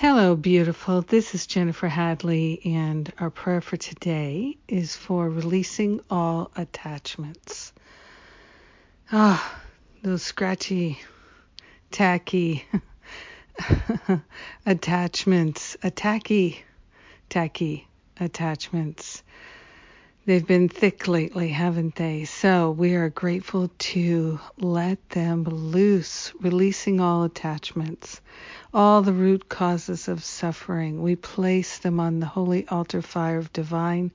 Hello, beautiful. This is Jennifer Hadley, and our prayer for today is for releasing all attachments. Ah, those scratchy, tacky attachments, attacky, tacky attachments. They've been thick lately, haven't they? So we are grateful to let them loose, releasing all attachments, all the root causes of suffering. We place them on the holy altar fire of divine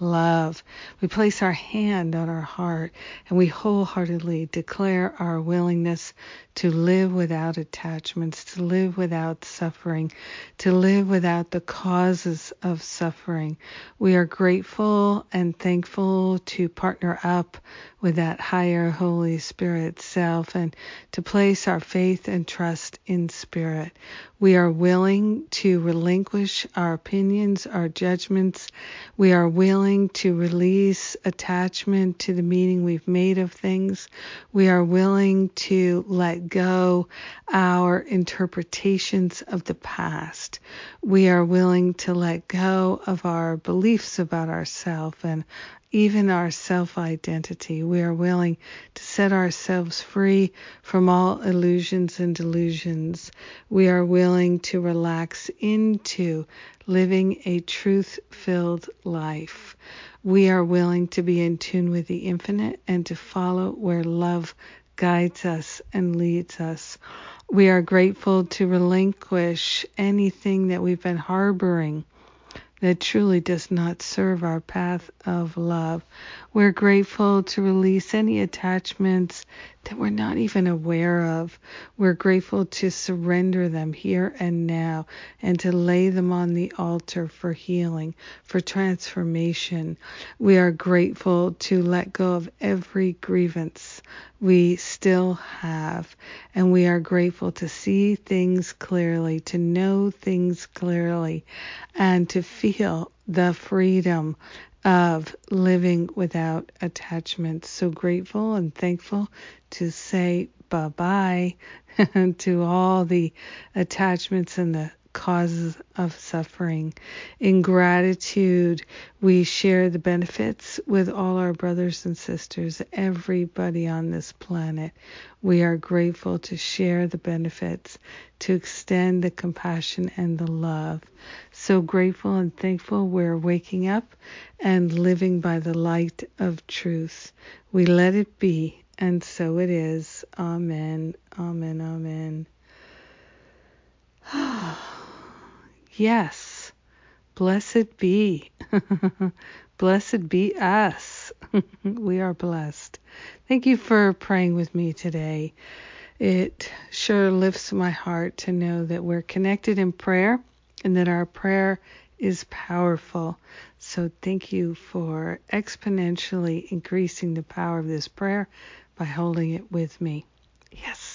love. We place our hand on our heart and we wholeheartedly declare our willingness to live without attachments, to live without suffering, to live without the causes of suffering. We are grateful and thankful to partner up with that higher Holy Spirit self and to place our faith and trust in Spirit. We are willing to relinquish our opinions, our judgments. We are willing to release attachment to the meaning we've made of things. We are willing to let go our interpretations of the past. We are willing to let go of our beliefs about ourselves and even our self identity. We are willing to set ourselves free from all illusions and delusions. We are willing to relax into living a truth filled life. We are willing to be in tune with the infinite and to follow where love guides us and leads us. We are grateful to relinquish anything that we've been harboring that truly does not serve our path of love. We're grateful to release any attachments that we're not even aware of. We're grateful to surrender them here and now and to lay them on the altar for healing, for transformation. We are grateful to let go of every grievance we still have, and we are grateful to see things clearly, to know things clearly, and to feel the freedom of living without attachments. So grateful and thankful to say bye bye to all the attachments and the causes of suffering. In gratitude, we share the benefits with all our brothers and sisters, everybody on this planet. We are grateful to share the benefits, to extend the compassion and the love. So grateful and thankful we're waking up and living by the light of truth. We let it be, and so it is. Amen. Amen. Amen. Yes. Blessed be. blessed be us. we are blessed. Thank you for praying with me today. It sure lifts my heart to know that we're connected in prayer and that our prayer is powerful. So thank you for exponentially increasing the power of this prayer by holding it with me. Yes.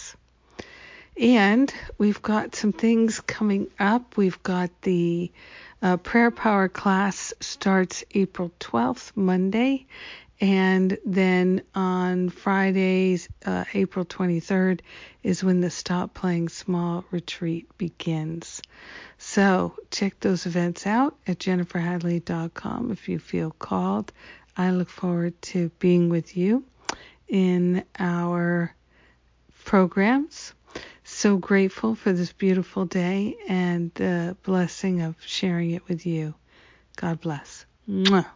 And we've got some things coming up. We've got the uh, prayer power class starts April 12th, Monday. And then on Fridays, uh, April 23rd, is when the Stop Playing Small retreat begins. So check those events out at jenniferhadley.com if you feel called. I look forward to being with you in our programs so grateful for this beautiful day and the blessing of sharing it with you. God bless. Mwah.